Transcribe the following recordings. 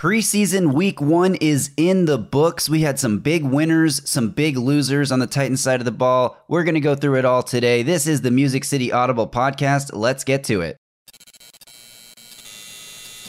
Preseason week one is in the books. We had some big winners, some big losers on the Titans side of the ball. We're going to go through it all today. This is the Music City Audible podcast. Let's get to it.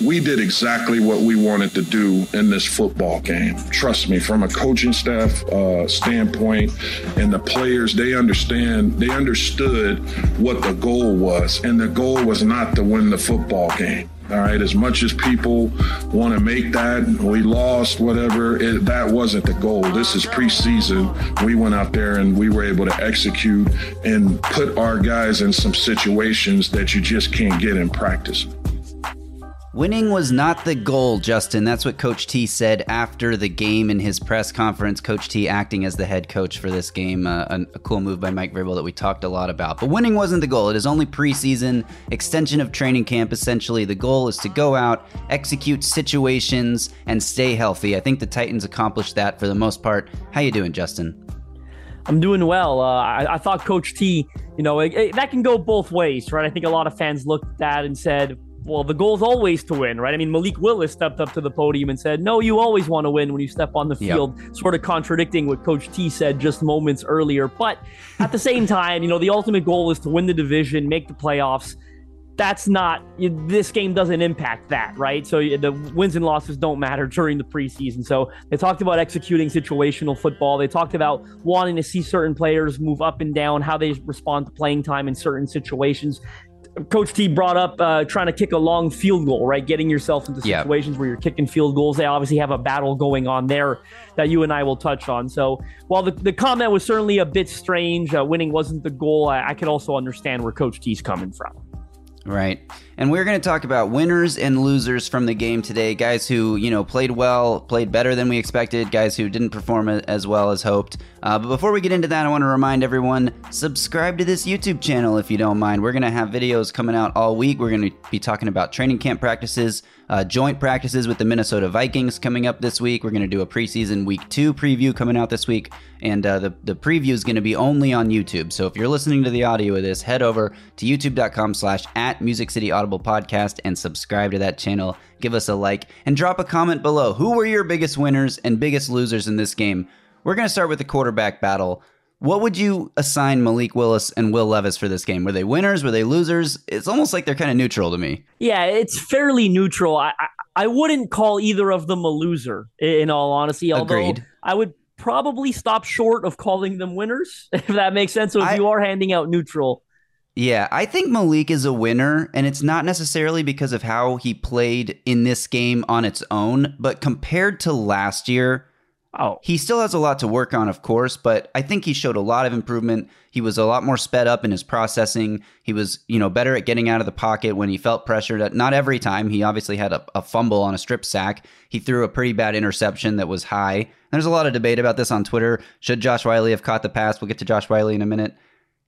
We did exactly what we wanted to do in this football game. Trust me, from a coaching staff uh, standpoint, and the players, they understand, they understood what the goal was. And the goal was not to win the football game. All right, as much as people want to make that, we lost, whatever, it, that wasn't the goal. This is preseason. We went out there and we were able to execute and put our guys in some situations that you just can't get in practice. Winning was not the goal, Justin. That's what Coach T said after the game in his press conference. Coach T acting as the head coach for this game. Uh, a, a, cool move by Mike Vrabel that we talked a lot about. But winning wasn't the goal. It is only preseason, extension of training camp. Essentially, the goal is to go out, execute situations, and stay healthy. I think the Titans accomplished that for the most part. How you doing, Justin? I'm doing well. Uh, I, I, thought Coach T, you know, it, it, that can go both ways, right? I think a lot of fans looked at that and said, well, the goal is always to win, right? I mean, Malik Willis stepped up to the podium and said, no, you always want to win when you step on the field, yep. sort of contradicting what Coach T said just moments earlier. But at the same time, you know, the ultimate goal is to win the division, make the playoffs. That's not, this game doesn't impact that, right? So the wins and losses don't matter during the preseason. So they talked about executing situational football. They talked about wanting to see certain players move up and down, how they respond to playing time in certain situations. Coach T brought up uh, trying to kick a long field goal, right? Getting yourself into situations yep. where you're kicking field goals. They obviously have a battle going on there that you and I will touch on. So while the, the comment was certainly a bit strange, uh, winning wasn't the goal, I, I could also understand where Coach T's coming from. Right. And we're going to talk about winners and losers from the game today. Guys who, you know, played well, played better than we expected, guys who didn't perform as well as hoped. Uh, but before we get into that, I want to remind everyone subscribe to this YouTube channel if you don't mind. We're going to have videos coming out all week. We're going to be talking about training camp practices, uh, joint practices with the Minnesota Vikings coming up this week. We're going to do a preseason week two preview coming out this week. And uh, the, the preview is going to be only on YouTube. So if you're listening to the audio of this, head over to youtube.com slash at Music City Audible Podcast and subscribe to that channel. Give us a like and drop a comment below. Who were your biggest winners and biggest losers in this game? We're going to start with the quarterback battle. What would you assign Malik Willis and Will Levis for this game? Were they winners? Were they losers? It's almost like they're kind of neutral to me. Yeah, it's fairly neutral. I, I, I wouldn't call either of them a loser, in all honesty. Although Agreed. I would probably stop short of calling them winners, if that makes sense. So if I, you are handing out neutral. Yeah, I think Malik is a winner, and it's not necessarily because of how he played in this game on its own, but compared to last year, Oh, he still has a lot to work on, of course, but I think he showed a lot of improvement. He was a lot more sped up in his processing. He was, you know, better at getting out of the pocket when he felt pressured. Not every time. He obviously had a, a fumble on a strip sack. He threw a pretty bad interception that was high. There's a lot of debate about this on Twitter. Should Josh Whyle have caught the pass? We'll get to Josh Whyle in a minute.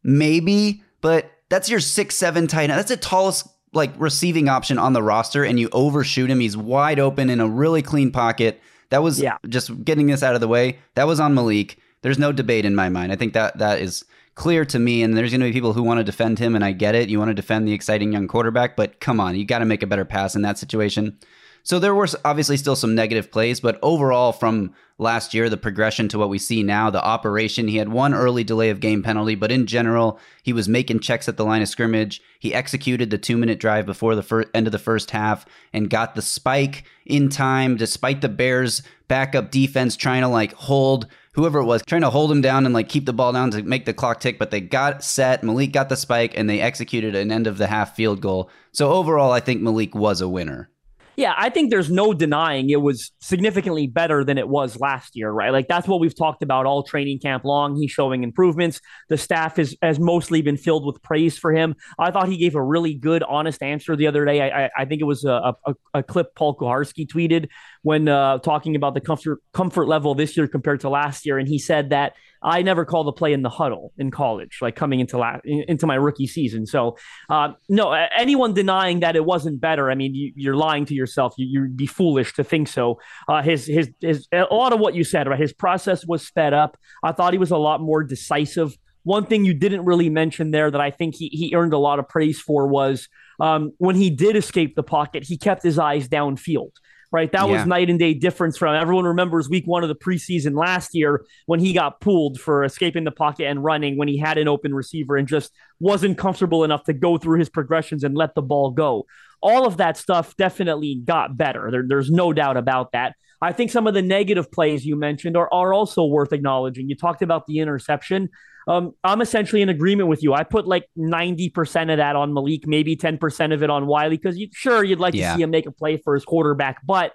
Maybe, but that's your six seven tight end. That's the tallest like receiving option on the roster, and you overshoot him. He's wide open in a really clean pocket that was yeah. just getting this out of the way. That was on Malik. There's no debate in my mind. I think that that is clear to me. And there's going to be people who want to defend him, and I get it. You want to defend the exciting young quarterback, but come on, you got to make a better pass in that situation. So there were obviously still some negative plays, but overall, from last year, the progression to what we see now, the operation, he had one early delay of game penalty, but in general, he was making checks at the line of scrimmage. He executed the two minute drive before the fir- end of the first half and got the spike in time, despite the Bears' backup defense trying to like hold whoever it was, trying to hold him down and like keep the ball down to make the clock tick, but they got set. Malik got the spike and they executed an end of the half field goal. So overall, I think Malik was a winner. Yeah, I think there's no denying it was significantly better than it was last year, right? Like that's what we've talked about all training camp long. He's showing improvements. The staff has has mostly been filled with praise for him. I thought he gave a really good, honest answer the other day. I, I, I think it was a, a, a clip Paul Kuharsky tweeted when uh, talking about the comfort comfort level this year compared to last year, and he said that I never called a play in the huddle in college, like coming into la- into my rookie season. So, uh, no, anyone denying that it wasn't better, I mean, you, are lying to yourself. You, would be foolish to think so. Uh, his his his a lot of what you said, right? His process was sped up. I thought he was a lot more decisive. One thing you didn't really mention there that I think he, he earned a lot of praise for was um, when he did escape the pocket, he kept his eyes downfield right? That yeah. was night and day difference from everyone remembers week one of the preseason last year when he got pulled for escaping the pocket and running when he had an open receiver and just wasn't comfortable enough to go through his progressions and let the ball go. All of that stuff definitely got better. There, there's no doubt about that. I think some of the negative plays you mentioned are, are also worth acknowledging. You talked about the interception. Um, I'm essentially in agreement with you. I put like 90% of that on Malik, maybe 10% of it on Whyle, because you, sure, you'd like yeah. to see him make a play for his quarterback. But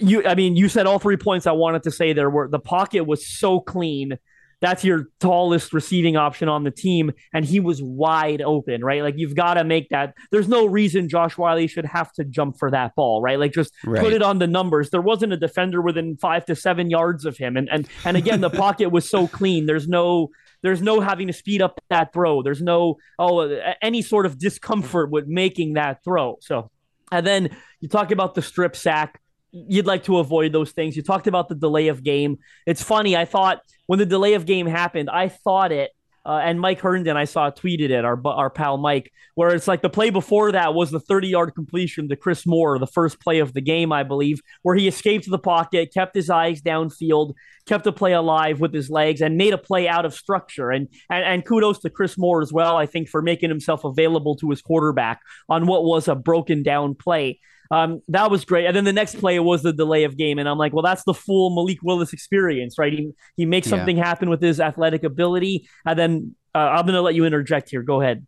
you, I mean, you said all three points I wanted to say there were the pocket was so clean that's your tallest receiving option on the team, and he was wide open, right? Like you've got to make that. There's no reason Josh Whyle should have to jump for that ball, right? Like just right. put it on the numbers. There wasn't a defender within five to seven yards of him, and and and again, the pocket was so clean. There's no there's no having to speed up that throw. There's no oh any sort of discomfort with making that throw. So, and then you talk about the strip sack you'd like to avoid those things. You talked about the delay of game. It's funny. I thought when the delay of game happened, I thought it. Uh, and Mike Herndon, I saw tweeted it, our our pal Mike, where it's like the play before that was the 30 yard completion to Chris Moore, the first play of the game, I believe, where he escaped the pocket, kept his eyes downfield, kept the play alive with his legs, and made a play out of structure. And, and and kudos to Chris Moore as well, I think, for making himself available to his quarterback on what was a broken down play. Um, that was great. And then the next play was the delay of game. And I'm like, well, that's the full Malik Willis experience, right? He, he makes something yeah. happen with his athletic ability. And then uh, I'm going to let you interject here. Go ahead.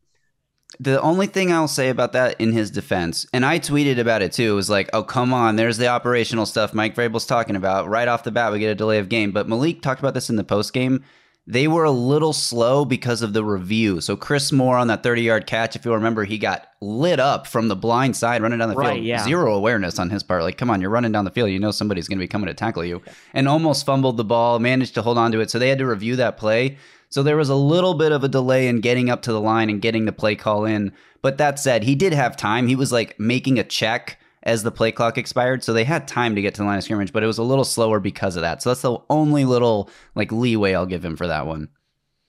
The only thing I'll say about that in his defense, and I tweeted about it too, was like, oh, come on, there's the operational stuff Mike Vrabel's talking about. Right off the bat, we get a delay of game. But Malik talked about this in the post game they were a little slow because of the review. So Chris Moore on that 30 yard catch, if you remember, he got lit up from the blind side running down the right, field. Yeah. Zero awareness on his part. Like, come on, you're running down the field. You know somebody's going to be coming to tackle you. And almost fumbled the ball, managed to hold on to it. So they had to review that play. So there was a little bit of a delay in getting up to the line and getting the play call in. But that said, he did have time. He was like making a check as the play clock expired. So they had time to get to the line of scrimmage, but it was a little slower because of that. So that's the only little like leeway I'll give him for that one.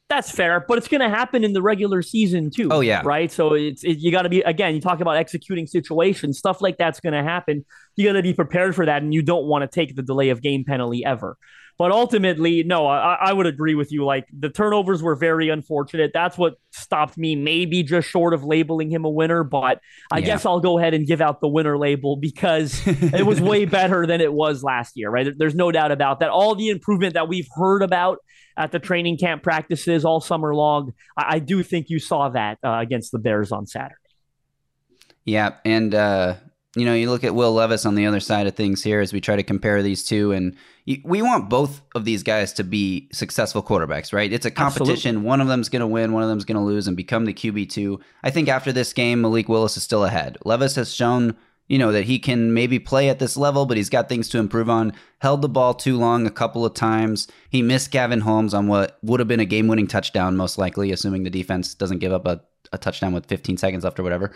That's fair, but it's going to happen in the regular season too. Oh yeah, right. So it's it, you got to be again. You talk about executing situations, stuff like that's going to happen. You got to be prepared for that, and you don't want to take the delay of game penalty ever. But ultimately, no, I, I, would agree with you. Like the turnovers were very unfortunate. That's what stopped me, maybe just short of labeling him a winner. But I yeah. guess I'll go ahead and give out the winner label because it was way better than it was last year, right? There's no doubt about that. All the improvement that we've heard about at the training camp practices all summer long, I, I do think you saw that uh, against the Bears on Saturday. Yeah. And, uh, you know, you look at Will Levis on the other side of things here as we try to compare these two, and we want both of these guys to be successful quarterbacks, right? It's a competition. Absolutely. One of them's going to win, one of them's going to lose, and become the QB two. I think after this game, Malik Willis is still ahead. Levis has shown, you know, that he can maybe play at this level, but he's got things to improve on. Held the ball too long a couple of times. He missed Gavin Holmes on what would have been a game-winning touchdown, most likely, assuming the defense doesn't give up a, a touchdown with 15 seconds left or whatever.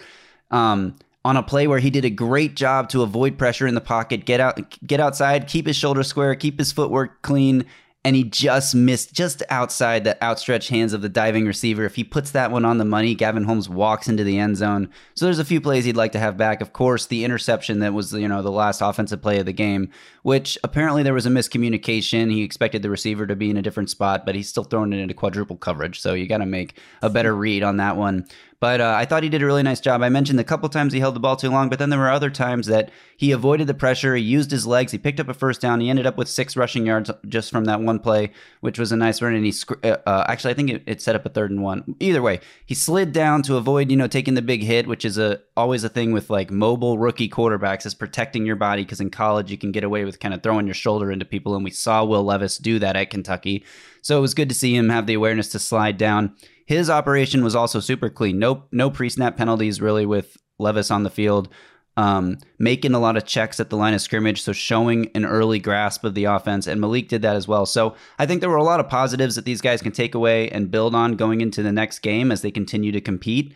Um, on a play where he did a great job to avoid pressure in the pocket, get out, get outside, keep his shoulder square, keep his footwork clean, and he just missed just outside the outstretched hands of the diving receiver. If he puts that one on the money, Gavin Holmes walks into the end zone. So there's a few plays he'd like to have back. Of course, the interception that was, you know, the last offensive play of the game, which apparently there was a miscommunication. He expected the receiver to be in a different spot, but he's still throwing it into quadruple coverage. So you got to make a better read on that one. But uh, I thought he did a really nice job. I mentioned a couple times he held the ball too long, but then there were other times that he avoided the pressure. He used his legs. He picked up a first down. He ended up with six rushing yards just from that one play, which was a nice run. And he uh, uh, actually, I think it, it, set up a third and one. Either way, he slid down to avoid, you know, taking the big hit, which is a always a thing with like mobile rookie quarterbacks is protecting your body because in college you can get away with kind of throwing your shoulder into people, and we saw Will Levis do that at Kentucky. So it was good to see him have the awareness to slide down. His operation was also super clean. No no pre snap penalties really with Levis on the field. Um, making a lot of checks at the line of scrimmage, so showing an early grasp of the offense, and Malik did that as well. So I think there were a lot of positives that these guys can take away and build on going into the next game as they continue to compete.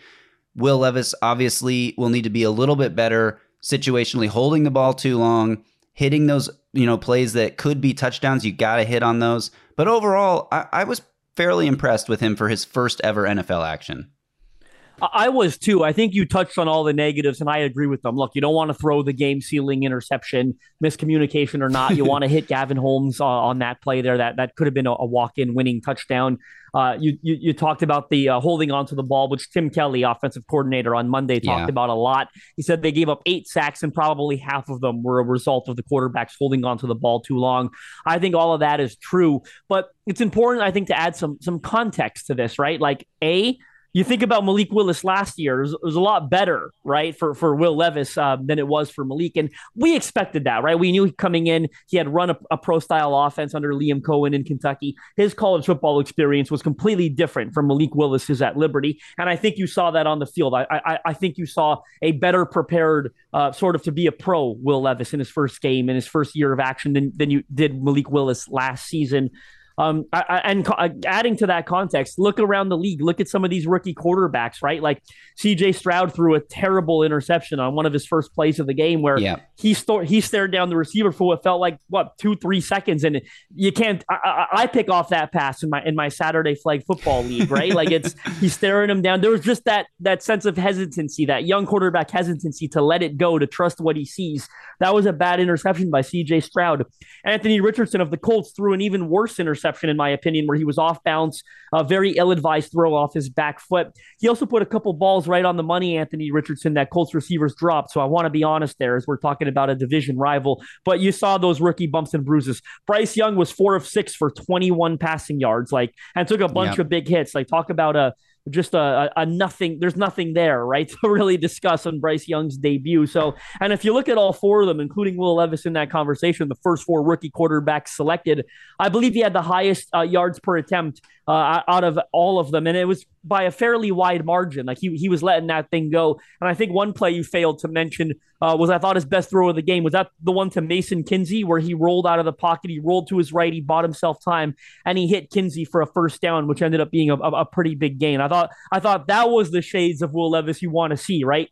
Will Levis obviously will need to be a little bit better situationally, holding the ball too long, hitting those you know plays that could be touchdowns. You got to hit on those. But overall, I, I was fairly impressed with him for his first ever NFL action. I was too. I think you touched on all the negatives, and I agree with them. Look, you don't want to throw the game sealing interception, miscommunication or not. You want to hit Gavin Holmes uh, on that play there. That that could have been a, a walk in winning touchdown. Uh, you, you, you talked about the uh, holding on to the ball, which Tim Kelly, offensive coordinator on Monday, talked yeah. about a lot. He said they gave up eight sacks, and probably half of them were a result of the quarterbacks holding on to the ball too long. I think all of that is true, but it's important, I think, to add some some context to this, right? Like a you think about Malik Willis last year, it was, it was, a lot better, right, for, for Will Levis uh, than it was for Malik. And we expected that, right? We knew coming in, he had run a, a, pro style offense under Liam Coen in Kentucky. His college football experience was completely different from Malik Willis's at Liberty. And I think you saw that on the field. I, I, I think you saw a better prepared, uh, sort of to be a pro Will Levis in his first game, in his first year of action than, than you did Malik Willis last season. Um, I, I, and co- uh, adding to that context, look around the league. Look at some of these rookie quarterbacks, right? Like C.J. Stroud threw a terrible interception on one of his first plays of the game, where yeah. he st- he stared down the receiver for what felt like what two three seconds, and you can't. I, I, pick off that pass in my in my Saturday flag football league, right? like it's he's staring him down. There was just that that sense of hesitancy, that young quarterback hesitancy to let it go, to trust what he sees. That was a bad interception by C.J. Stroud. Anthony Richardson of the Colts threw an even worse interception interception, in my opinion, where he was off bounce, a very ill advised throw off his back foot. He also put a couple balls right on the money, Anthony Richardson, that Colts receivers dropped. So I want to be honest there as we're talking about a division rival. But you saw those rookie bumps and bruises. Bryce Young was four of six for 21 passing yards, like, and took a bunch of big hits. Like, talk about a just a, a, nothing. There's nothing there, right, to really discuss on Bryce Young's debut. So, and if you look at all four of them, including Will Levis in that conversation, the first four rookie quarterbacks selected, I believe he had the highest uh, yards per attempt uh, out of all of them, and it was by a fairly wide margin. Like he he was letting that thing go. And I think one play you failed to mention uh, was I thought his best throw of the game was that the one to Mason Kinsey where he rolled out of the pocket, he rolled to his right, he bought himself time, and he hit Kinsey for a first down, which ended up being a, a, a pretty big gain. I thought I thought that was the shades of Will Levis you want to see, right?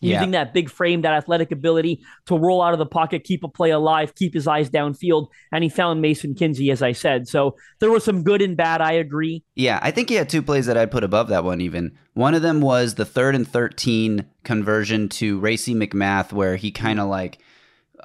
using that big frame, that athletic ability to roll out of the pocket, keep a play alive, keep his eyes downfield. And he found Mason Kinsey, as I said. So there was some good and bad. I agree. Yeah, I think he had two plays that I'd put above that one, even. One of them was the third and 13 conversion to Racey McMath, where he kind of like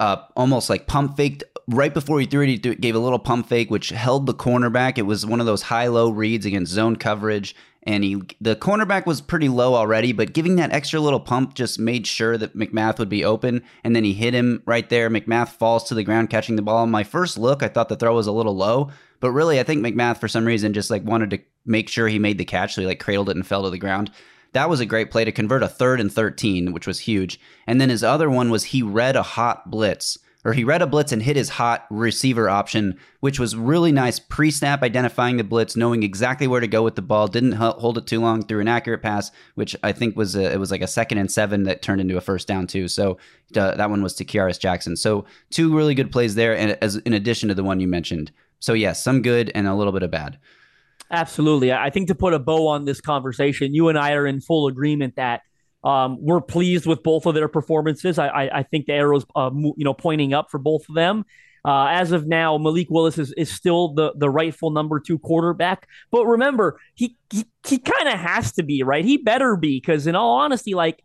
uh, almost like pump faked right before he threw it. He gave a little pump fake, which held the cornerback. It was one of those high low reads against zone coverage and he the cornerback was pretty low already, but giving that extra little pump just made sure that McMath would be open, and then he hit him right there. McMath falls to the ground catching the ball. my first look, I thought the throw was a little low, but really, I think McMath for some reason just like wanted to make sure he made the catch, so he like cradled it and fell to the ground. That was a great play to convert a third and 13, which was huge. And then his other one was he read a hot blitz or he read a blitz and hit his hot receiver option, which was really nice pre snap identifying the blitz, knowing exactly where to go with the ball, didn't hold it too long, threw an accurate pass, which I think was a, it was like a second and seven that turned into a first down too. So uh, that one was to Kearis Jackson. So two really good plays there, and as in addition to the one you mentioned. So yes, some good and a little bit of bad. Absolutely. I think to put a bow on this conversation, you and I are in full agreement that um, we're pleased with both of their performances. I, I, I think the arrow's uh, you know pointing up for both of them. Uh, as of now, Malik Willis is, is still the, the rightful number two quarterback. But remember, he he, he kind of has to be right. He better be because, in all honesty, like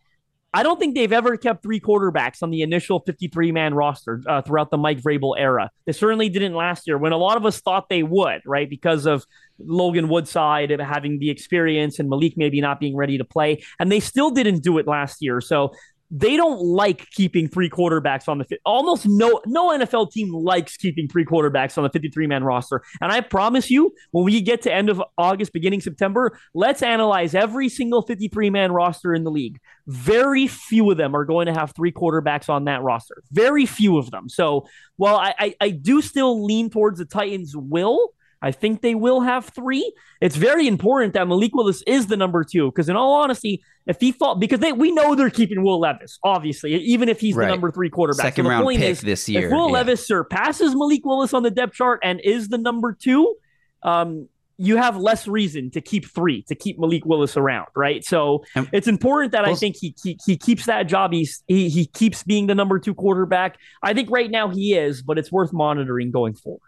I don't think they've ever kept three quarterbacks on the initial 53 man roster uh, throughout the Mike Vrabel era. They certainly didn't last year when a lot of us thought they would, right? Because of Logan Woodside having the experience and Malik maybe not being ready to play. And they still didn't do it last year. So they don't like keeping three quarterbacks on the almost no no NFL team likes keeping three quarterbacks on the 53 man roster. And I promise you, when we get to end of August, beginning September, let's analyze every single 53 man roster in the league. Very few of them are going to have three quarterbacks on that roster. Very few of them. So while I, I, I do still lean towards the Titans will, I think they will have three. It's very important that Malik Willis is the number two because, in all honesty, if he fall because they we know they're keeping Will Levis, obviously, even if he's right. the number three quarterback. Second so round pick is, this year. If Will yeah. Levis surpasses Malik Willis on the depth chart and is the number two, um, you have less reason to keep three to keep Malik Willis around, right? So and, it's important that I think he, he he keeps that job. He's he he keeps being the number two quarterback. I think right now he is, but it's worth monitoring going forward.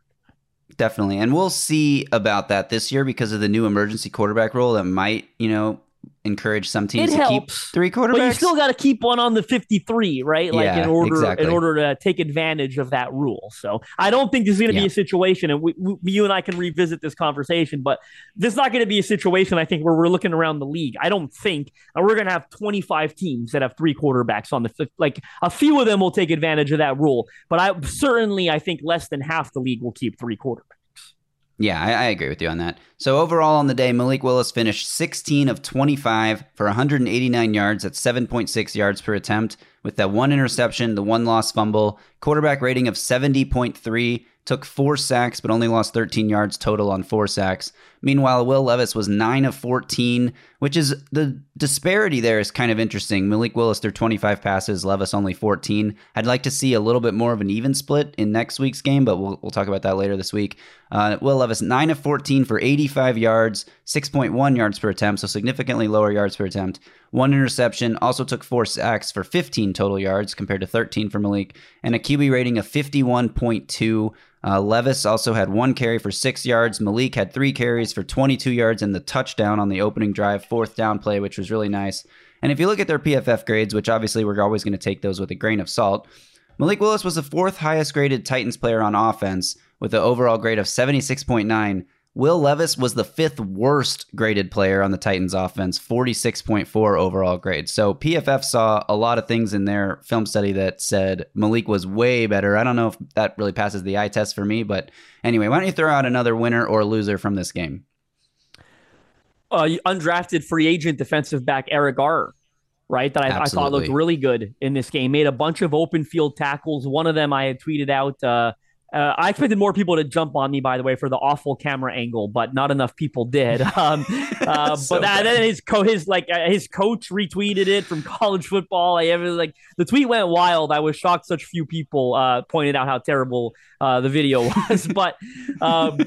Definitely. And we'll see about that this year because of the new emergency quarterback role that might, you know, encourage some teams it to helps, keep three quarterbacks. But you still got to keep one on the 53, right? Like yeah, in order exactly. in order to take advantage of that rule. So I don't think this is going to yeah. be a situation, and we, we, you and I can revisit this conversation, but this is not going to be a situation. I think where we're looking around the league. I don't think, we're going to have 25 teams that have three quarterbacks on the like a few of them will take advantage of that rule, but I certainly I think less than half the league will keep three quarterbacks. Yeah, I, I, agree with you on that. So overall on the day, Malik Willis finished 16 of 25 for 189 yards at 7.6 yards per attempt, with that one interception, the one lost fumble, quarterback rating of 70.3, took four sacks, but only lost 13 yards total on four sacks. Meanwhile, Will Levis was 9 of 14, which is the disparity there is kind of interesting. Malik Willis threw 25 passes, Levis only 14. I'd like to see a little bit more of an even split in next week's game, but we'll, we'll talk about that later this week. Uh, Will Levis, 9 of 14 for 85 yards, 6.1 yards per attempt, so significantly lower yards per attempt. One interception, also took four sacks for 15 total yards compared to 13 for Malik, and a QB rating of 51.2. Uh, Levis also had one carry for six yards. Malik had three carries for 22 yards and the touchdown on the opening drive, fourth down play, which was really nice. And if you look at their PFF grades, which obviously we're always going to take those with a grain of salt, Malik Willis was the fourth highest graded Titans player on offense with an overall grade of 76.9. Will Levis was the fifth worst graded player on the Titans offense, 46.4 overall grade. So PFF saw a lot of things in their film study that said Malik was way better. I don't know if that really passes the eye test for me, but anyway, why don't you throw out another winner or loser from this game? Uh, undrafted free agent defensive back Eric Garror, right? That I, I, thought looked really good in this game. Made a bunch of open field tackles. One of them I had tweeted out. Uh, uh, I expected more people to jump on me, by the way, for the awful camera angle, but not enough people did. Um, uh, so but that, then his co- his like uh, his coach retweeted it from college football. I was like the tweet went wild. I was shocked such few people uh, pointed out how terrible uh, the video was. but um,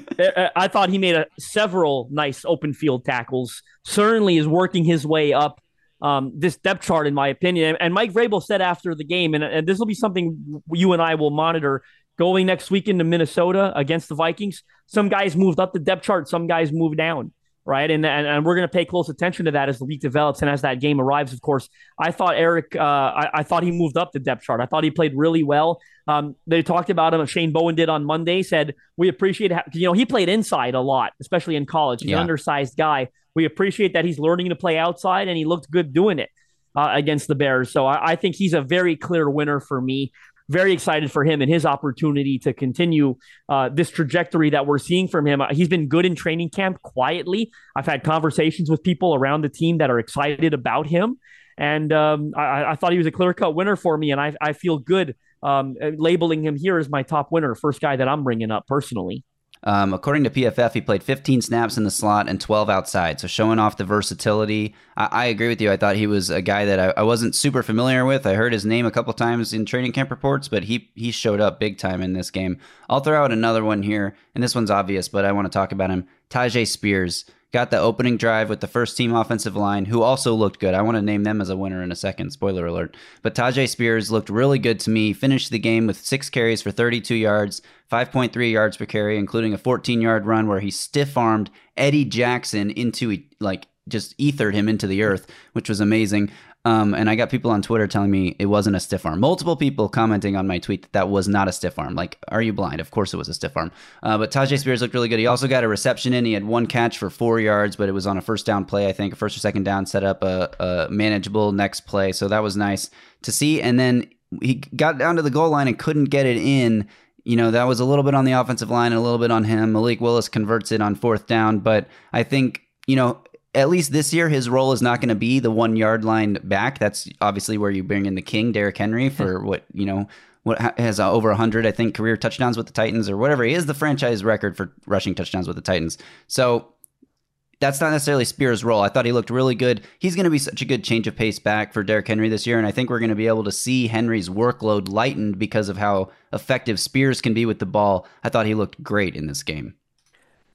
I thought he made a, several nice open field tackles. Certainly is working his way up um, this depth chart, in my opinion. And Mike Vrabel said after the game, and, and, this will be something you and I will monitor going next week into Minnesota against the Vikings. Some guys moved up the depth chart, some guys moved down, right? And and, and we're going to pay close attention to that as the week develops and as that game arrives. Of course, I thought Eric, uh, I, I, thought he moved up the depth chart. I thought he played really well. Um, they talked about him. Shane Bowen did on Monday. Said we appreciate, how, you know, he played inside a lot, especially in college. He's yeah. an undersized guy. We appreciate that he's learning to play outside, and he looked good doing it. Uh, against the Bears. So I, I, think he's a very clear winner for me very excited for him and his opportunity to continue uh, this trajectory that we're seeing from him. He's been good in training camp quietly. I've had conversations with people around the team that are excited about him. And um, I, I, thought he was a clear cut winner for me. And I, I feel good um, labeling him here as my top winner, first guy that I'm bringing up personally. Um, according to PFF, he played 15 snaps in the slot and 12 outside, so showing off the versatility. I, I agree with you. I thought he was a guy that I, I, wasn't super familiar with. I heard his name a couple times in training camp reports, but he he showed up big time in this game. I'll throw out another one here, and this one's obvious, but I want to talk about him. Tyjae Spears got the opening drive with the first team offensive line, who also looked good. I want to name them as a winner in a second. Spoiler alert. But Tyjae Spears looked really good to me. Finished the game with six carries for 32 yards, 5.3 yards per carry, including a 14 yard run where he stiff armed Eddie Jackson into like just ethered him into the earth, which was amazing. Um, and I got people on Twitter telling me it wasn't a stiff arm. Multiple people commenting on my tweet that that was not a stiff arm. Like, are you blind? Of course it was a stiff arm. Uh, but Tyjae Spears looked really good. He also got a reception in. He had one catch for four yards, but it was on a first down play, I think, a first or second down, set up a, a manageable next play. So that was nice to see. And then he got down to the goal line and couldn't get it in. You know, that was a little bit on the offensive line and a little bit on him. Malik Willis converts it on fourth down, but I think, you know, at least this year, his role is not going to be the one yard line back. That's obviously where you bring in the king, Derrick Henry, for what you know what has uh, over 100 i think career touchdowns with the titans or whatever. He is the franchise record for rushing touchdowns with the titans. So that's not necessarily spears role. I thought he looked really good. He's going to be such a good change of pace back for Derrick henry this year and i think we're going to be able to see henry's workload lightened because of how effective spears can be with the ball. I thought he looked great in this game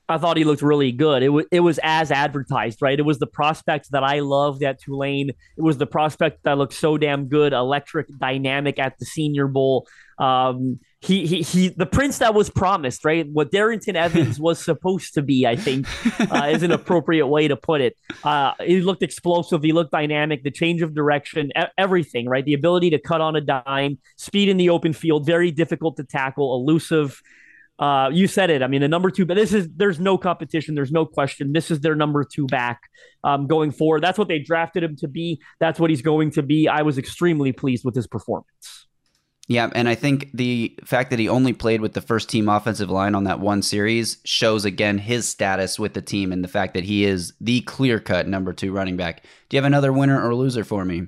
I thought he looked really good. It was it was as advertised, right? It was the prospect that I loved at Tulane. It was the prospect that looked so damn good, electric, dynamic at the Senior Bowl. Um, he, he he the prince that was promised, right? What Darrynton Evans was supposed to be, I think, uh, is an appropriate way to put it. Uh, he looked explosive. He looked dynamic. The change of direction, everything, right? The ability to cut on a dime, speed in the open field, very difficult to tackle, elusive. Uh, you said it. I mean, the number two, but this is there's no competition. There's no question. This is their number two back um, going forward. That's what they drafted him to be. That's what he's going to be. I was extremely pleased with his performance. Yeah, and I think the fact that he only played with the first team offensive line on that one series shows again his status with the team and the fact that he is the clear cut number two running back. Do you have another winner or loser for me?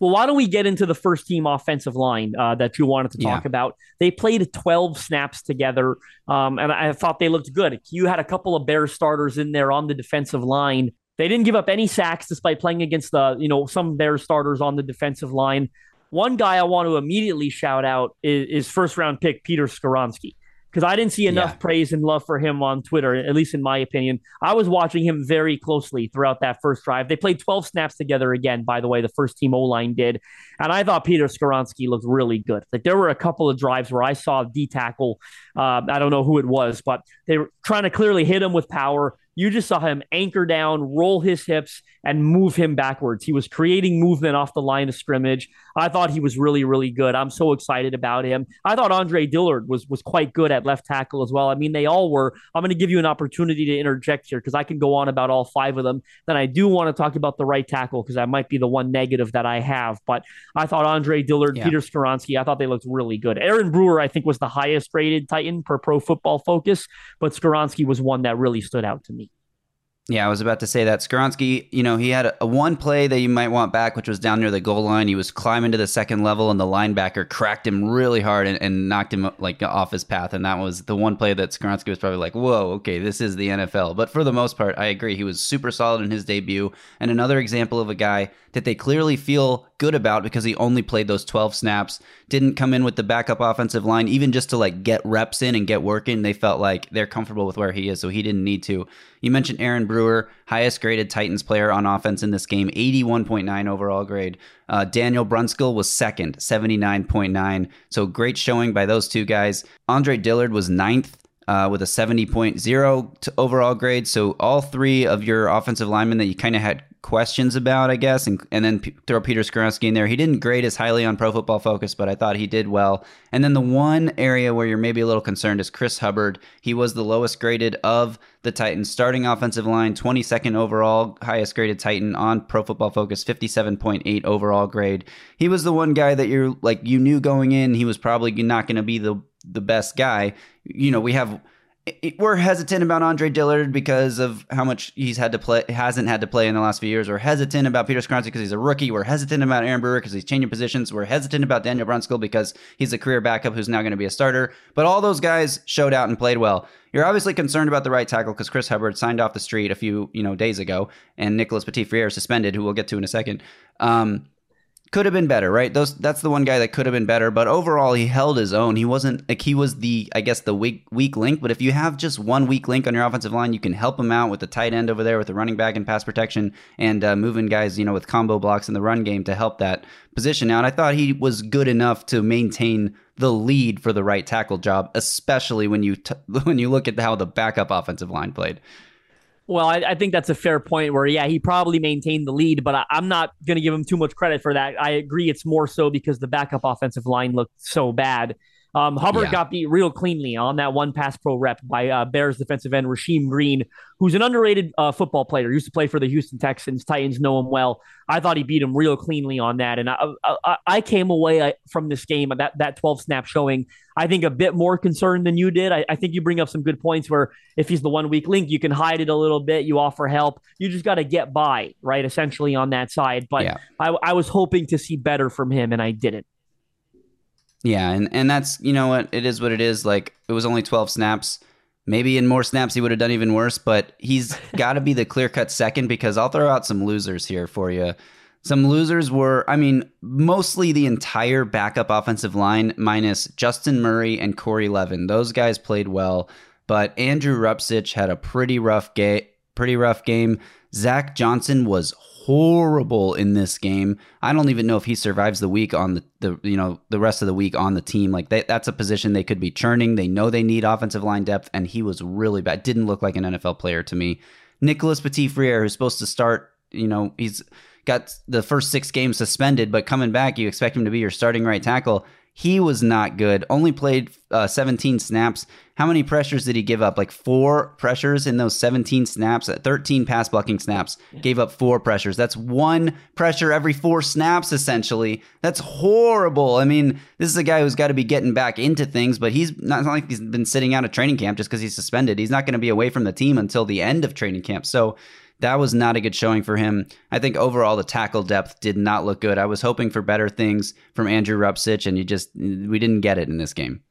Well, why don't we get into the first team offensive line uh, that you wanted to talk yeah. about? They played 12 snaps together, um, and I thought they looked good. You had a couple of Bear starters in there on the defensive line. They didn't give up any sacks despite playing against the, you know, some Bear starters on the defensive line. One guy I want to immediately shout out is, is first round pick Peter Skoronski because I didn't see enough yeah. praise and love for him on Twitter, at least in my opinion. I was watching him very closely throughout that first drive. They played 12 snaps together again, by the way, the first team O line did. And I thought Peter Skoronski looked really good. Like there were a couple of drives where I saw D tackle. Uh, I don't know who it was, but they were trying to clearly hit him with power. You just saw him anchor down, roll his hips, and move him backwards. He was creating movement off the line of scrimmage. I thought he was really, really good. I'm so excited about him. I thought Andre Dillard was was quite good at left tackle as well. I mean, they all were. I'm going to give you an opportunity to interject here because I can go on about all five of them. Then I do want to talk about the right tackle because that might be the one negative that I have. But I thought Andre Dillard, yeah. Peter Skoronski, I thought they looked really good. Aaron Brewer, I think, was the highest rated Titan per Pro Football Focus, but Skoronski was one that really stood out to me. Yeah, I was about to say that. Skoronski, you know, he had a, a, one play that you might want back, which was down near the goal line. He was climbing to the second level, and the linebacker cracked him really hard and, and knocked him like off his path. And that was the one play that Skoronski was probably like, whoa, okay, this is the NFL. But for the most part, I agree. He was super solid in his debut. And another example of a guy that they clearly feel good about because he only played those 12 snaps, didn't come in with the backup offensive line, even just to like get reps in and get working. They felt like they're comfortable with where he is, so he didn't need to. You mentioned Aaron highest graded Titans player on offense in this game, 81.9 overall grade. Uh, Daniel Brunskill was second, 79.9. So great showing by those two guys. Andre Dillard was ninth. Uh, with a 70.0 overall grade. So all three of your offensive linemen that you kind of had questions about, I guess, and, and then p- throw Peter Skoronski in there. He didn't grade as highly on Pro Football Focus, but I thought he did well. And then the one area where you're maybe a little concerned is Chris Hubbard. He was the lowest graded of the Titans, starting offensive line, 22nd overall, highest graded Titan on Pro Football Focus, 57.8 overall grade. He was the one guy that you're like you knew going in he was probably not going to be the the best guy. You know, we have we're hesitant about Andre Dillard because of how much he's had to play, hasn't had to play in the last few years. We're hesitant about Peter Skoronski because he's a rookie. We're hesitant about Aaron Brewer because he's changing positions. We're hesitant about Daniel Brunskill because he's a career backup who's now going to be a starter. But all those guys showed out and played well. You're obviously concerned about the right tackle because Chris Hubbard signed off the street a few you know days ago, and Nicholas Petit-Frere suspended, who we'll get to in a second. Um, could have been better, right? Those that's the one guy that could have been better, but overall he held his own. He wasn't like he was the I guess the weak weak link, but if you have just one weak link on your offensive line, you can help him out with the tight end over there with the running back and pass protection and uh, moving guys, you know, with combo blocks in the run game to help that position out. And I thought he was good enough to maintain the lead for the right tackle job, especially when you t- when you look at how the backup offensive line played. Well, I, I, think that's a fair point where, yeah, he probably maintained the lead, but I, am not going to give him too much credit for that. I agree it's more so because the backup offensive line looked so bad. Um, Hubbard yeah. got beat real cleanly on that one pass pro rep by uh, Bears defensive end Rasheem Green, who's an underrated uh, football player. He used to play for the Houston Texans. Titans know him well. I thought he beat him real cleanly on that, and I, I, I came away uh, from this game that that 12 snap showing. I think a bit more concerned than you did. I, I think you bring up some good points where if he's the one weak link, you can hide it a little bit. You offer help. You just got to get by, right? Essentially on that side. But yeah. I, I was hoping to see better from him, and I didn't. Yeah, and and that's you know what it is what it is. Like it was only twelve snaps. Maybe in more snaps he would have done even worse, but he's got to be the clear cut second because I'll throw out some losers here for you. Some losers were, I mean, mostly the entire backup offensive line minus Justin Murray and Corey Levin. Those guys played well. but Andrew Rupcich had a pretty rough game. Pretty rough game. Zach Johnson was horrible in this game. I don't even know if he survives the week on the, the you know the rest of the week on the team. Like they, that's a position they could be churning. They know they need offensive line depth, and he was really bad. Didn't look like an NFL player to me. Nicholas Petit Frere, who's supposed to start, you know, he's got the first six games suspended, but coming back, you expect him to be your starting right tackle. He was not good. Only played uh, 17 snaps. How many pressures did he give up? Like four pressures in those 17 snaps, 13 pass blocking snaps. Gave up four pressures. That's one pressure every four snaps, essentially. That's horrible. I mean, this is a guy who's got to be getting back into things, but he's not, not like he's been sitting out of training camp just because he's suspended. He's not going to be away from the team until the end of training camp. So that was not a good showing for him. I think overall the tackle depth did not look good. I was hoping for better things from Andrew Rupcich, and you just we didn't get it in this game.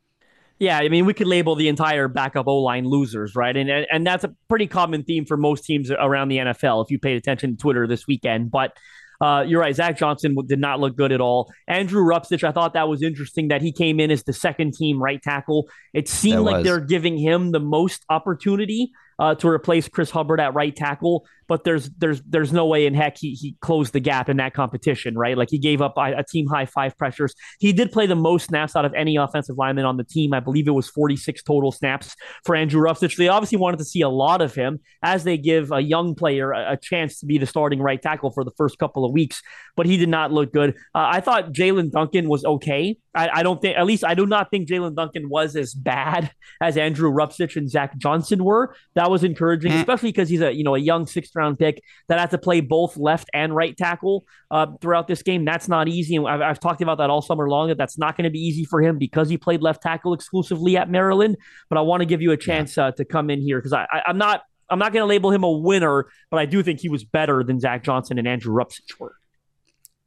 Yeah, I mean, we could label the entire backup O line losers, right? And and that's a pretty common theme for most teams around the NFL. If you paid attention to Twitter this weekend, but uh, you're right. Zach Johnson did not look good at all. Andrew Rupcich, I thought that was interesting that he came in as the second team right tackle. It seemed like they're giving him the most opportunity uh, to replace Chris Hubbard at right tackle but there's there's there's no way in heck he he closed the gap in that competition, right? Like he gave up a, a team high five pressures. He did play the most snaps out of any offensive lineman on the team. I believe it was 46 total snaps for Andrew Rupcich. They obviously wanted to see a lot of him as they give a young player a, a chance to be the starting right tackle for the first couple of weeks, but he did not look good. Uh, I thought Jaelyn Duncan was okay. I, I, don't think, at least I do not think Jaelyn Duncan was as bad as Andrew Rupcich and Zach Johnson were. That was encouraging, mm. especially because he's a you know a young sixth round pick that has to play both left and right tackle uh, throughout this game. That's not easy. And I've, I've talked about that all summer long that that's not going to be easy for him because he played left tackle exclusively at Maryland. But I want to give you a chance uh, to come in here because I, I, I'm not I'm not going to label him a winner, but I do think he was better than Zach Johnson and Andrew Rupcich were.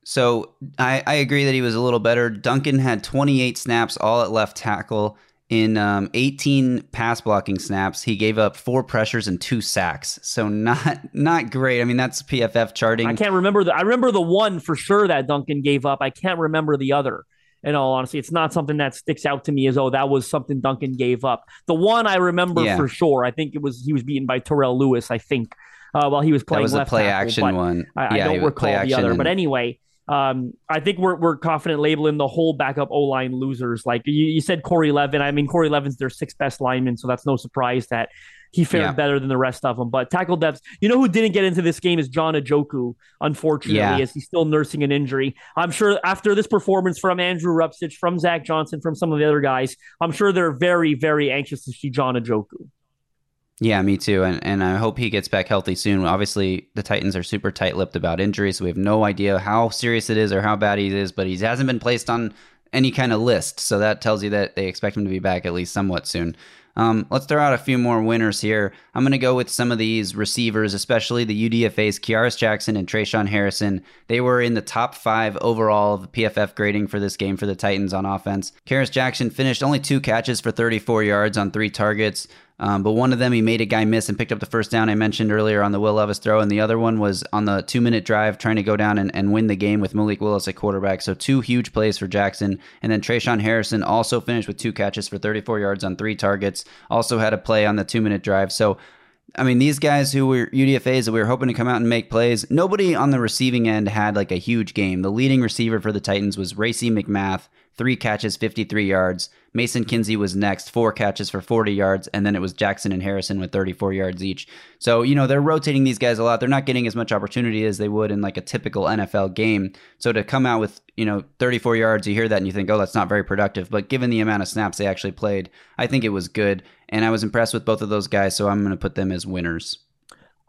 So I, I, agree that he was a little better. Duncan had 28 snaps all at left tackle. In um, 18 pass blocking snaps, he gave up four pressures and two sacks. So not not great. I mean, that's PFF charting. I can't remember the. I remember the one for sure that Duncan gave up. I can't remember the other. In all honesty, it's not something that sticks out to me as oh that was something Duncan gave up. The one I remember yeah. for sure. I think it was he was beaten by Terrell Lewis. I think uh, while he was playing that was left a play tackle, action one. I, yeah, I don't recall the other. And... But anyway, um, I think we're we're confident labeling the whole backup O line losers. Like you, you said, Corey Levin. I mean, Corey Levin's their sixth best lineman, so that's no surprise that he fared yeah. better than the rest of them. But tackle depth, you know who didn't get into this game is John Ojukwu, unfortunately, yeah. as he's still nursing an injury. I'm sure after this performance from Andrew Rupcich, from Zach Johnson, from some of the other guys, I'm sure they're very, very anxious to see John Ojukwu. Yeah, me too. And and I hope he gets back healthy soon. Obviously, the Titans are super tight lipped about injuries, so we have no idea how serious it is or how bad he is, but he hasn't been placed on any kind of list. So that tells you that they expect him to be back at least somewhat soon. Um, let's throw out a few more winners here. I'm going to go with some of these receivers, especially the UDFA's Kearis Jackson and Tre'Shaun Harrison. They were in the top five overall of the PFF grading for this game for the Titans on offense. Kearis Jackson finished only two catches for 34 yards on three targets. Um, but one of them, he made a guy miss and picked up the first down I mentioned earlier on the Will Levis throw. And the other one was on the two minute drive trying to go down and, and win the game with Malik Willis at quarterback. So two huge plays for Jackson. And then Tre'Shaun Harrison also finished with two catches for 34 yards on three targets. Also had a play on the two minute drive. So I mean, these guys who were UDFAs that we were hoping to come out and make plays, nobody on the receiving end had like a huge game. The leading receiver for the Titans was Racey McMath, three catches, 53 yards. Mason Kinsey was next, four catches for 40 yards, and then it was Jackson and Harrison with 34 yards each. So, you know, they're rotating these guys a lot. They're not getting as much opportunity as they would in like a typical NFL game. So to come out with, you know, 34 yards, you hear that and you think, oh, that's not very productive. But given the amount of snaps they actually played, I think it was good. And I was impressed with both of those guys. So I'm going to put them as winners.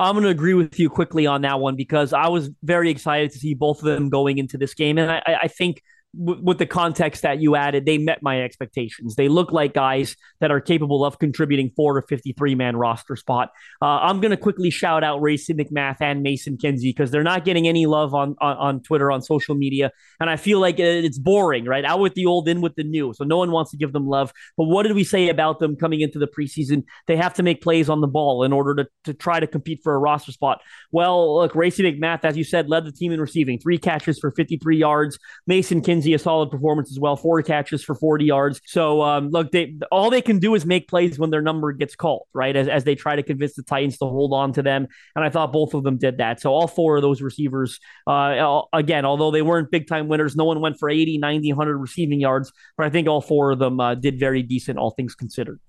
I'm going to agree with you quickly on that one because I was very excited to see both of them going into this game. And I, I think with the context that you added, they met my expectations. They look like guys that are capable of contributing four to 53 man roster spot. Uh, I'm going to quickly shout out Racey McMath and Mason Kinsey because they're not getting any love on, on, on, Twitter, on social media. And I feel like it's boring, right? Out with the old, in with the new. So no one wants to give them love. But what did we say about them coming into the preseason? They have to make plays on the ball in order to, to try to compete for a roster spot. Well, look, Racey McMath, as you said, led the team in receiving three catches for 53 yards. Mason Kinsey McKenzie a solid performance as well, four catches for 40 yards. So um, look, they all they can do is make plays when their number gets called, right? As, as they try to convince the Titans to hold on to them, and I thought both of them did that. So all four of those receivers, uh, again, although they weren't big time winners, no one went for 80, 90, 100 receiving yards, but I think all four of them uh, did very decent, all things considered.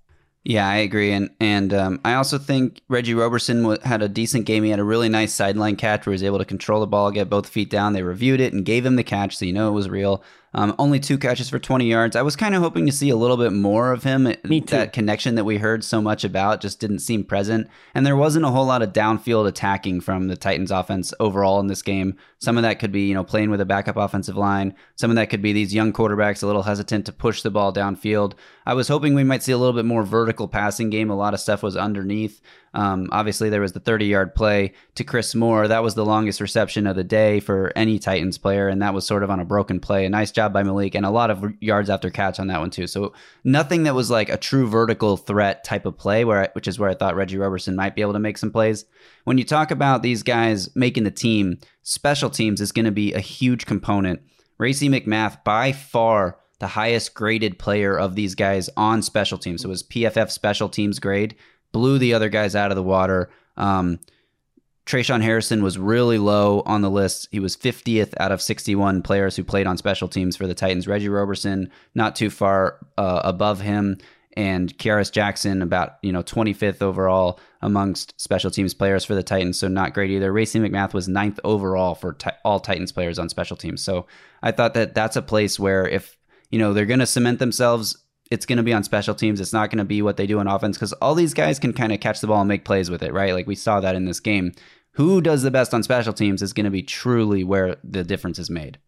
Yeah, I agree, and and um, I also think Reggie Roberson w- had a decent game. He had a really nice sideline catch where he was able to control the ball, get both feet down. They reviewed it and gave him the catch, so you know it was real. Um, only two catches for 20 yards. I was kind of hoping to see a little bit more of him. Me too. That connection that we heard so much about just didn't seem present. And there wasn't a whole lot of downfield attacking from the Titans offense overall in this game. Some of that could be, you know, playing with a backup offensive line. Some of that could be these young quarterbacks a little hesitant to push the ball downfield. I was hoping we might see a little bit more vertical passing game. A lot of stuff was underneath. Um, obviously, there was the 30 yard play to Chris Moore. That was the longest reception of the day for any Titans player, and that was sort of on a broken play. A nice job by Malik, and a lot of yards after catch on that one, too. So, nothing that was like a true vertical threat type of play, where I, which is where I thought Reggie Roberson might be able to make some plays. When you talk about these guys making the team, special teams is going to be a huge component. Racey McMath, by far, the highest graded player of these guys on special teams. So it was PFF special teams grade blew the other guys out of the water. Um, Tre'Shaun Harrison was really low on the list. He was 50th out of 61 players who played on special teams for the Titans. Reggie Roberson not too far uh, above him, and Kearis Jackson about you know 25th overall amongst special teams players for the Titans. So not great either. Racey McMath was ninth overall for all Titans players on special teams. So I thought that that's a place where if you know they're going to cement themselves it's going to be on special teams. It's not going to be what they do on offense because all these guys can kind of catch the ball and make plays with it, right? Like we saw that in this game. Who does the best on special teams is going to be truly where the difference is made.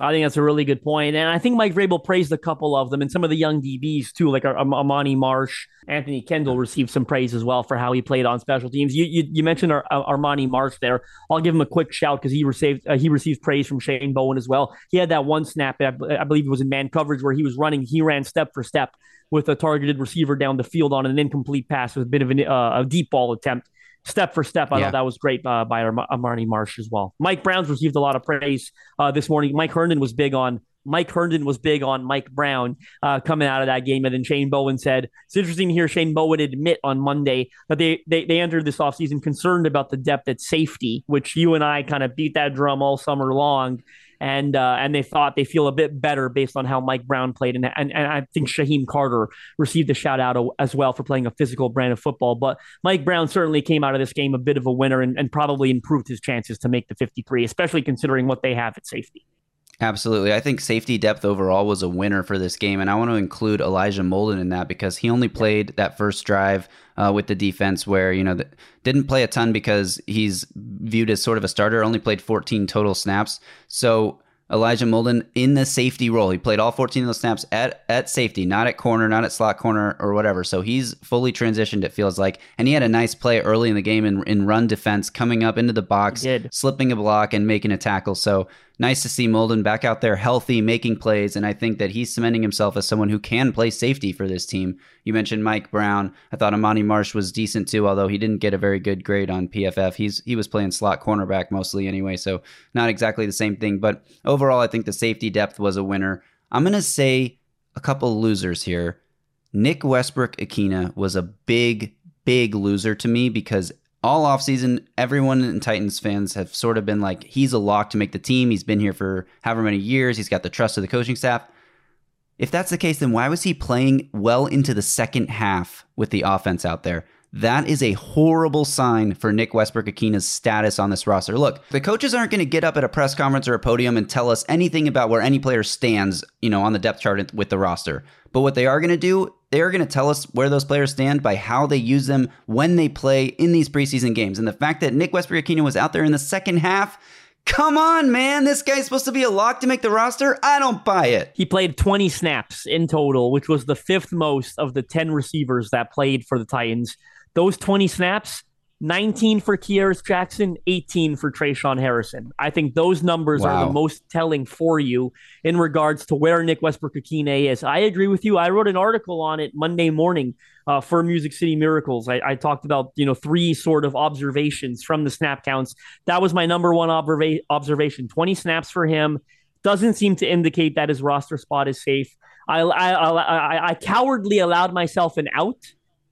I think that's a really good point. And I think Mike Vrabel praised a couple of them and some of the young DBs too, like Armani Marsh, Anthony Kendall received some praise as well for how he played on special teams. You you, you mentioned Ar- Armani Marsh there. I'll give him a quick shout because he received uh, he received praise from Shane Bowen as well. He had that one snap, I, I believe it was in man coverage, where he was running. He ran step for step with a targeted receiver down the field on an incomplete pass with a bit of an, uh, a deep ball attempt step for step. I yeah. thought that was great uh, by Armani Marsh as well. Mike Brown's received a lot of praise uh, this morning. Mike Herndon was big on. Mike Herndon was big on Mike Brown uh, coming out of that game. And then Shane Bowen said, it's interesting to hear Shane Bowen admit on Monday that they, they, they entered this offseason concerned about the depth at safety, which you and I kind of beat that drum all summer long and uh, and they thought they feel a bit better based on how Mike Brown played, and and, and I think Shyheim Carter received a shout out as well for playing a physical brand of football. But Mike Brown certainly came out of this game a bit of a winner and, and probably improved his chances to make the 53, especially considering what they have at safety. Absolutely. I think safety depth overall was a winner for this game. And I want to include Elijah Molden in that because he only played that first drive uh, with the defense where, you know, the, didn't play a ton because he's viewed as sort of a starter, only played 14 total snaps. So Elijah Molden in the safety role. He played all 14 of those snaps at, at safety, not at corner, not at slot corner or whatever. So he's fully transitioned, it feels like. And he had a nice play early in the game in, in run defense, coming up into the box, slipping a block and making a tackle. So nice to see Molden back out there healthy, making plays. And I think that he's cementing himself as someone who can play safety for this team. You mentioned Mike Brown. I thought Armani Marsh was decent too, although he didn't get a very good grade on PFF. He's he was playing slot cornerback mostly anyway, so not exactly the same thing. But overall, I think the safety depth was a winner. I'm gonna say a couple losers here. Nick Westbrook Ikhine was a big, big loser to me because all offseason, everyone in Titans fans have sort of been like, he's a lock to make the team. He's been here for however many years. He's got the trust of the coaching staff. If that's the case, then why was he playing well into the second half with the offense out there? That is a horrible sign for Nick Westbrook Ikhine's status on this roster. Look, the coaches aren't going to get up at a press conference or a podium and tell us anything about where any player stands, you know, on the depth chart with the roster. But what they are going to do they are going to tell us where those players stand by how they use them when they play in these preseason games. And the fact that Nick Westbrook Ikhine was out there in the second half, come on, man, this guy's supposed to be a lock to make the roster. I don't buy it. He played 20 snaps in total, which was the fifth most of the 10 receivers that played for the Titans. Those 20 snaps 19 for Kearis Jackson, 18 for Tre'Shaun Harrison. I think those numbers wow. are the most telling for you in regards to where Nick Westbrook Ikhine is. I agree with you. I wrote an article on it Monday morning uh, for Music City Miracles. I, I, talked about you know three sort of observations from the snap counts. That was my number one observa- observation: 20 snaps for him. doesn't seem to indicate that his roster spot is safe. I, I, I, I cowardly allowed myself an out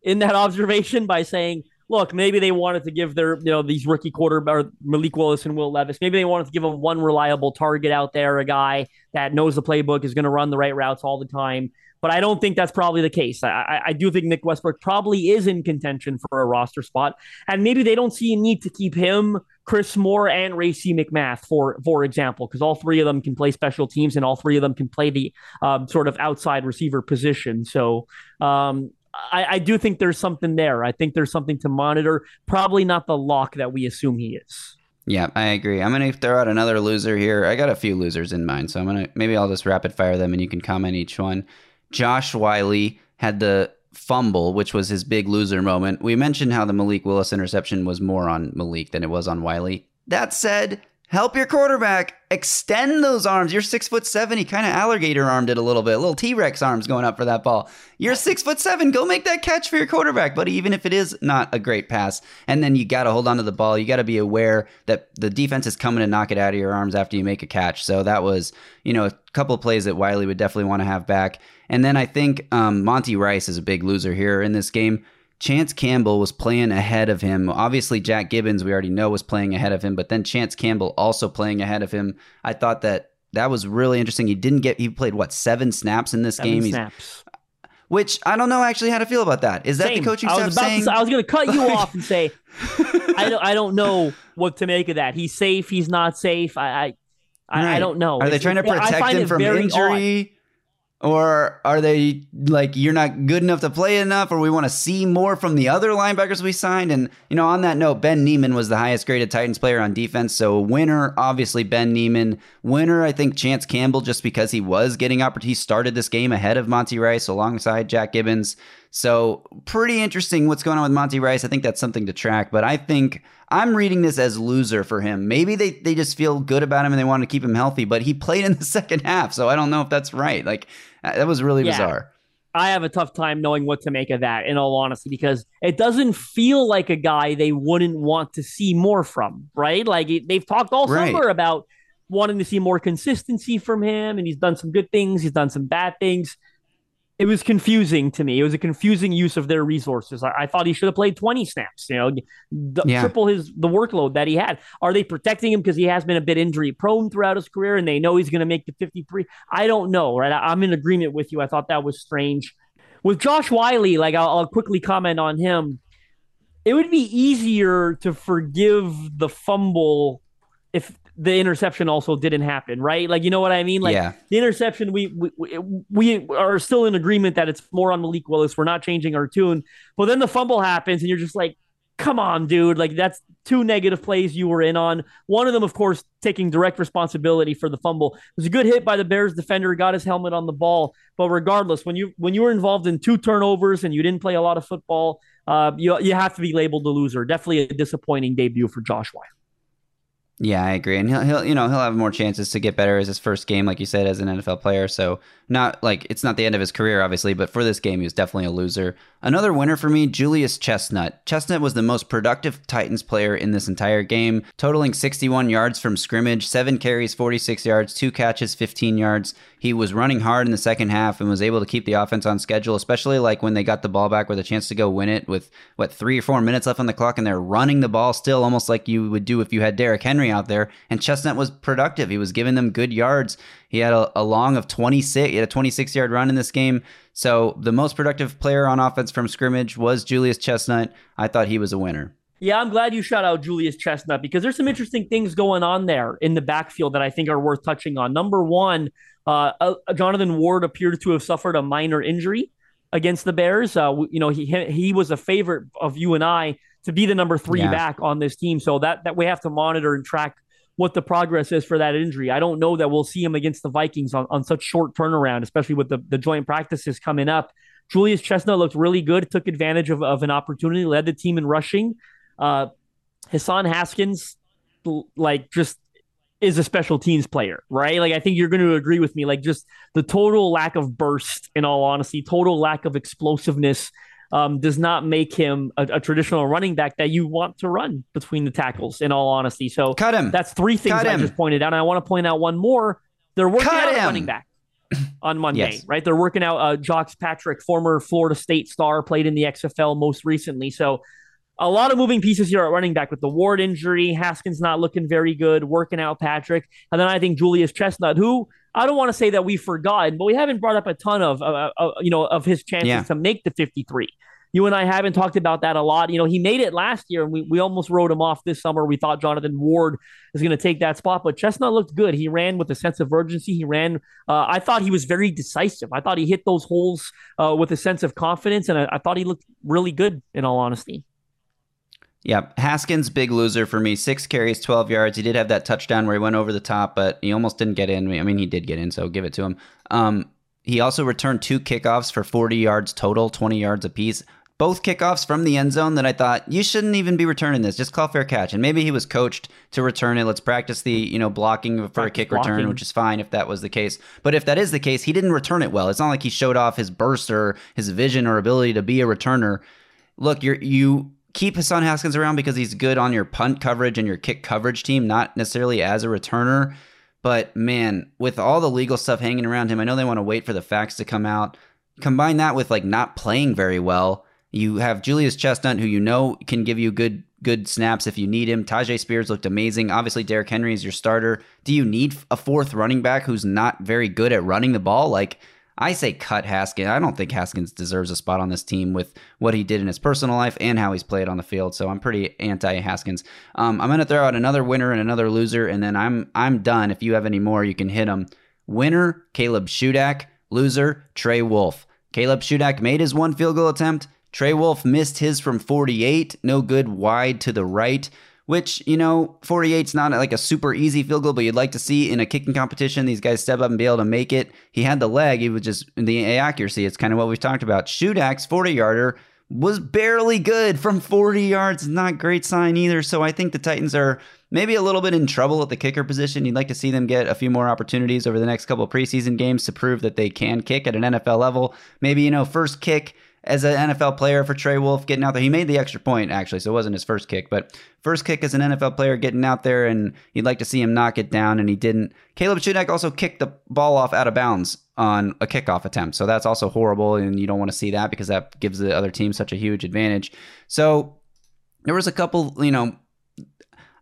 in that observation by saying, look, maybe they wanted to give their, you know, these rookie quarter or Malik Willis and Will Levis, maybe they wanted to give them one reliable target out there, a guy that knows the playbook, is going to run the right routes all the time. But I don't think that's probably the case. I, I do think Nick Westbrook probably is in contention for a roster spot, and maybe they don't see a need to keep him, Chris Moore, and Racey McMath, for for example, because all three of them can play special teams, and all three of them can play the um, sort of outside receiver position. So um, I, I, do think there's something there. I think there's something to monitor. Probably not the lock that we assume he is. Yeah, I agree. I'm gonna throw out another loser here. I got a few losers in mind, so I'm gonna maybe I'll just rapid fire them and you can comment each one. Josh Whyle had the fumble, which was his big loser moment. We mentioned how the Malik Willis interception was more on Malik than it was on Whyle. That said, help your quarterback extend those arms. You're six foot seven. He kind of alligator armed it a little bit, a little T Rex arms going up for that ball. You're six foot seven. Go make that catch for your quarterback, buddy. Even if it is not a great pass, and then you got to hold on to the ball. You got to be aware that the defense is coming to knock it out of your arms after you make a catch. So that was, you know, a couple plays that Whyle would definitely want to have back. And then I think um, Monty Rice is a big loser here in this game. Chance Campbell was playing ahead of him. Obviously, Jack Gibbens, we already know, was playing ahead of him, but then Chance Campbell also playing ahead of him. I thought that that was really interesting. He didn't get, he played what, seven snaps in this seven game? Snaps. which I don't know actually how to feel about that. Is that Same. the coaching I staff saying? To, I was going to cut you off and say, I don't, I don't know what to make of that. He's safe. He's not safe. I, I, right. I don't know. Are they trying to protect him from injury? Odd. Or are they like you're not good enough to play enough, or we want to see more from the other linebackers we signed? And you know, on that note, Ben Niemann was the highest graded Titans player on defense. So winner, obviously Ben Niemann. Winner, I think Chance Campbell, just because he was getting opportunity. Started this game ahead of Monty Rice alongside Jack Gibbens. So pretty interesting what's going on with Monty Rice. I think that's something to track. But I think I'm reading this as loser for him. Maybe they, they just feel good about him and they want to keep him healthy, but he played in the second half. So I don't know if that's right. Like uh, that was really yeah. bizarre. I have a tough time knowing what to make of that, in all honesty, because it doesn't feel like a guy they wouldn't want to see more from, right? Like they've talked all right. summer about wanting to see more consistency from him, and he's done some good things, he's done some bad things it was confusing to me. It was a confusing use of their resources. I, I thought he should have played 20 snaps, you know, the, yeah. triple his the workload that he had. Are they protecting him because he has been a bit injury prone throughout his career and they know he's going to make the 53? I don't know, right? I, am in agreement with you. I thought that was strange. With Josh Whyle, like I'll, I'll quickly comment on him. It would be easier to forgive the fumble if the interception also didn't happen, right? Like, you know what I mean? Like yeah. the interception, we, we we are still in agreement that it's more on Malik Willis. We're not changing our tune. But then the fumble happens, and you're just like, come on, dude. Like that's two negative plays you were in on. One of them, of course, taking direct responsibility for the fumble. It was a good hit by the Bears defender, got his helmet on the ball. But regardless, when you when you were involved in two turnovers and you didn't play a lot of football, uh, you you have to be labeled a loser. Definitely a disappointing debut for Josh Whyle. Yeah, I agree, and he'll, he'll you know he'll have more chances to get better as his first game, like you said, as an NFL player. So not like it's not the end of his career, obviously, but for this game, he was definitely a loser. Another winner for me, Julius Chestnut. Chestnut was the most productive Titans player in this entire game, totaling 61 yards from scrimmage, seven carries, 46 yards, two catches, 15 yards. He was running hard in the second half and was able to keep the offense on schedule, especially like when they got the ball back with a chance to go win it with what three or four minutes left on the clock, and they're running the ball still, almost like you would do if you had Derrick Henry out there. And Chestnut was productive. He was giving them good yards. He had a, a long of 26. He had a 26 yard run in this game. So the most productive player on offense from scrimmage was Julius Chestnut. I thought he was a winner. Yeah, I'm glad you shout out Julius Chestnut because there's some interesting things going on there in the backfield that I think are worth touching on. Number one, uh, uh, Jonathan Ward appeared to have suffered a minor injury against the Bears. Uh, you know, he he was a favorite of you and I to be the number three yeah. back on this team. So that that we have to monitor and track what the progress is for that injury. I don't know that we'll see him against the Vikings on, on such short turnaround, especially with the, the joint practices coming up. Julius Chestnut looked really good, took advantage of, of an opportunity, led the team in rushing. Uh, Hassan Haskins, like, just is a special teams player, right? Like, I think you're going to agree with me. Like, just the total lack of burst, in all honesty, total lack of explosiveness um, does not make him a, a, traditional running back that you want to run between the tackles. In all honesty, so cut him. That's three things cut I him. just pointed out. And I want to point out one more. They're working Cut out him. a running back on Monday, Yes. right? They're working out uh, Jacques Patrick, former Florida State star, played in the XFL most recently. So a lot of moving pieces here at running back with the Ward injury, Haskins not looking very good, working out Patrick, and then I think Julius Chestnut, who I don't want to say that we've forgotten, but we haven't brought up a ton of, uh, uh, you know, of his chances Yeah. to make the 53. You and I haven't talked about that a lot. You know, he made it last year, and we, we almost wrote him off this summer. We thought Jonathan Ward is going to take that spot, but Chestnut looked good. He ran with a sense of urgency. He ran. Uh, I thought he was very decisive. I thought he hit those holes uh, with a sense of confidence, and I, I thought he looked really good. In all honesty. Yeah, Haskins, big loser for me. Six carries, 12 yards. He did have that touchdown where he went over the top, but he almost didn't get in. I mean, he did get in, so give it to him. Um, he also returned two kickoffs for 40 yards total, 20 yards apiece. Both kickoffs from the end zone that I thought you shouldn't even be returning this. Just call fair catch. And maybe he was coached to return it. Let's practice the you know blocking for a Practice kick return, which is fine if that was the case. But if that is the case, he didn't return it well. It's not like he showed off his burst or his vision or ability to be a returner. Look, you're you keep Hassan Haskins around because he's good on your punt coverage and your kick coverage team, not necessarily as a returner. But man, with all the legal stuff hanging around him, I know they want to wait for the facts to come out. Combine that with like not playing very well. You have Julius Chestnut, who you know can give you good good snaps if you need him. Tyjae Spears looked amazing. Obviously, Derrick Henry is your starter. Do you need a fourth running back who's not very good at running the ball? Like I say, cut Haskins. I don't think Haskins deserves a spot on this team with what he did in his personal life and how he's played on the field. So I'm pretty anti Haskins. Um, I'm gonna throw out another winner and another loser, and then I'm I'm done. If you have any more, you can hit them. Winner: Caleb Shudak. Loser: Trey Wolf. Caleb Shudak made his one field goal attempt. Trey Wolf missed his from 48, no good wide to the right, which, you know, 48's not like a super easy field goal, but you'd like to see in a kicking competition. These guys step up and be able to make it. He had the leg, he was just the accuracy. It's kind of what we've talked about. Shudak's 40 yarder was barely good from 40 yards. Not great sign either. So I think the Titans are maybe a little bit in trouble at the kicker position. You'd like to see them get a few more opportunities over the next couple preseason games to prove that they can kick at an NFL level. Maybe, you know, first kick as an NFL player for Trey Wolf getting out there. He made the extra point, actually, so it wasn't his first kick, but first kick as an NFL player getting out there, and you'd like to see him knock it down, and he didn't. Caleb Shudak also kicked the ball off out of bounds on a kickoff attempt, so that's also horrible, and you don't want to see that because that gives the other team such a huge advantage. So there was a couple, you know,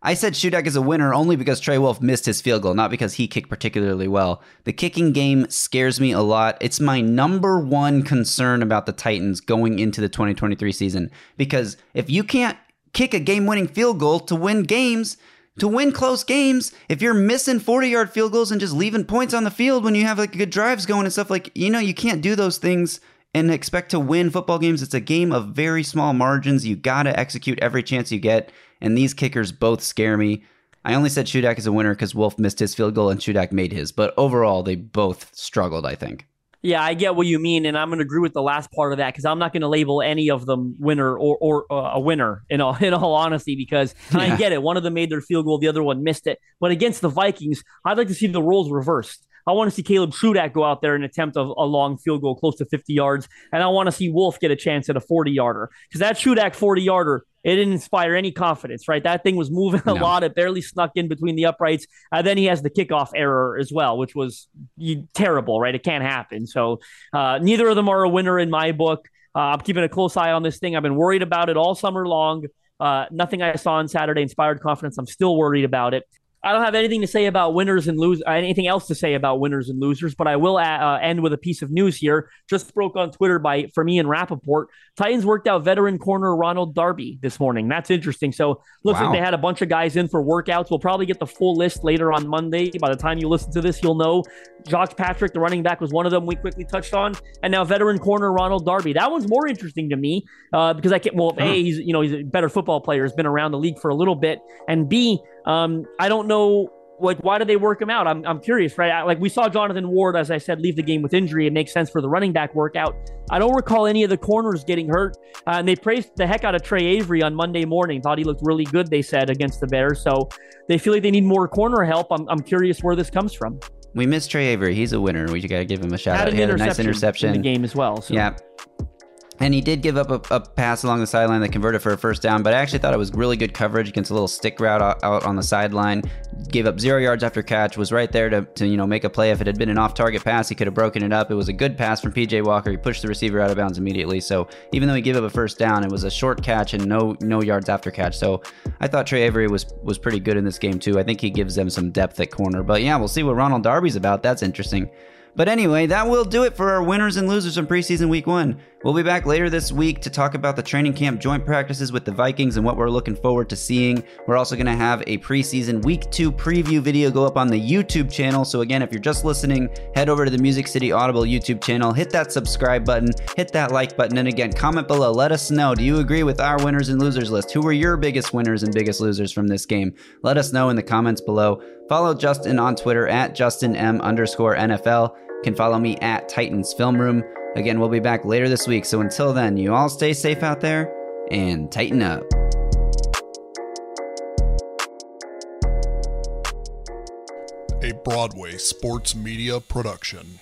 I said Shudak is a winner only because Trey Wolf missed his field goal, not because he kicked particularly well. The kicking game scares me a lot. It's my number one concern about the Titans going into the 2023 season because if you can't kick a game winning field goal to win games, to win close games, if you're missing 40 yard field goals and just leaving points on the field when you have like good drives going and stuff like, you know, you can't do those things and expect to win football games. It's a game of very small margins. You got to execute every chance you get. And these kickers both scare me. I only said Shudak is a winner because Wolf missed his field goal and Shudak made his. But overall, they both struggled, I think. Yeah, I get what you mean, and I'm going to agree with the last part of that because I'm not going to label any of them winner or, or uh, a winner in all in all honesty because Yeah. I get it. One of them made their field goal, the other one missed it. But against the Vikings, I'd like to see the roles reversed. I want to see Caleb Shudak go out there and attempt a, a long field goal close to 50 yards, and I want to see Wolf get a chance at a 40 yarder because that Shudak 40 yarder it didn't inspire any confidence, right? That thing was moving a No. lot. It barely snuck in between the uprights. And then he has the kickoff error as well, which was you, terrible, right? It can't happen. So uh, neither of them are a winner in my book. Uh, I'm keeping a close eye on this thing. I've been worried about it all summer long. Uh, nothing I saw on Saturday inspired confidence. I'm still worried about it. I don't have anything to say about winners and losers, anything else to say about winners and losers, but I will uh, uh, end with a piece of news here. Just broke on Twitter by for me and Rapoport. Titans worked out veteran corner Ronald Darby this morning. That's interesting. So looks Wow. like they had a bunch of guys in for workouts. We'll probably get the full list later on Monday. By the time you listen to this, you'll know Jacques Patrick, the running back, was one of them we quickly touched on, and now veteran corner Ronald Darby. That one's more interesting to me uh, because I can. Well, Huh. a he's you know he's a better football player, has been around the league for a little bit, and b um, I don't know. Like, why did they work him out? I'm, I'm curious, right? I- Like, we saw Jonathan Ward, as I said, leave the game with injury. It makes sense for the running back workout. I don't recall any of the corners getting hurt. Uh, and they praised the heck out of Tre Avery on Monday morning. Thought he looked really good, they said, against the Bears. So they feel like they need more corner help. I'm, I'm curious where this comes from. We missed Tre Avery. He's a winner. We just got to give him a shout Had out. He had a nice interception interception. in the game as well. So. Yeah. And he did give up a, a, pass along the sideline that converted for a first down, but I actually thought it was really good coverage against a little stick route out, out on the sideline. Gave up zero yards after catch, was right there to, to you know make a play. If it had been an off-target pass, he could have broken it up. It was a good pass from PJ Walker. He pushed the receiver out of bounds immediately. So even though he gave up a first down, it was a short catch and no no yards after catch. So I thought Tre Avery was was pretty good in this game too. I think he gives them some depth at corner. But yeah, we'll see what Ronald Darby's about. That's interesting. But anyway, that will do it for our winners and losers from preseason week one. We'll be back later this week to talk about the training camp joint practices with the Vikings and what we're looking forward to seeing. We're also going to have a preseason week two preview video go up on the YouTube channel. So, again, if you're just listening, head over to the Music City Audible YouTube channel, hit that subscribe button, hit that like button, and again, comment below. Let us know do you agree with our winners and losers list? Who were your biggest winners and biggest losers from this game? Let us know in the comments below. Follow Justin on Twitter at JustinM underscore NFL can follow me at Titans Film Room. Again, we'll be back later this week. So until then, you all stay safe out there and tighten up. A Broadway sports media production.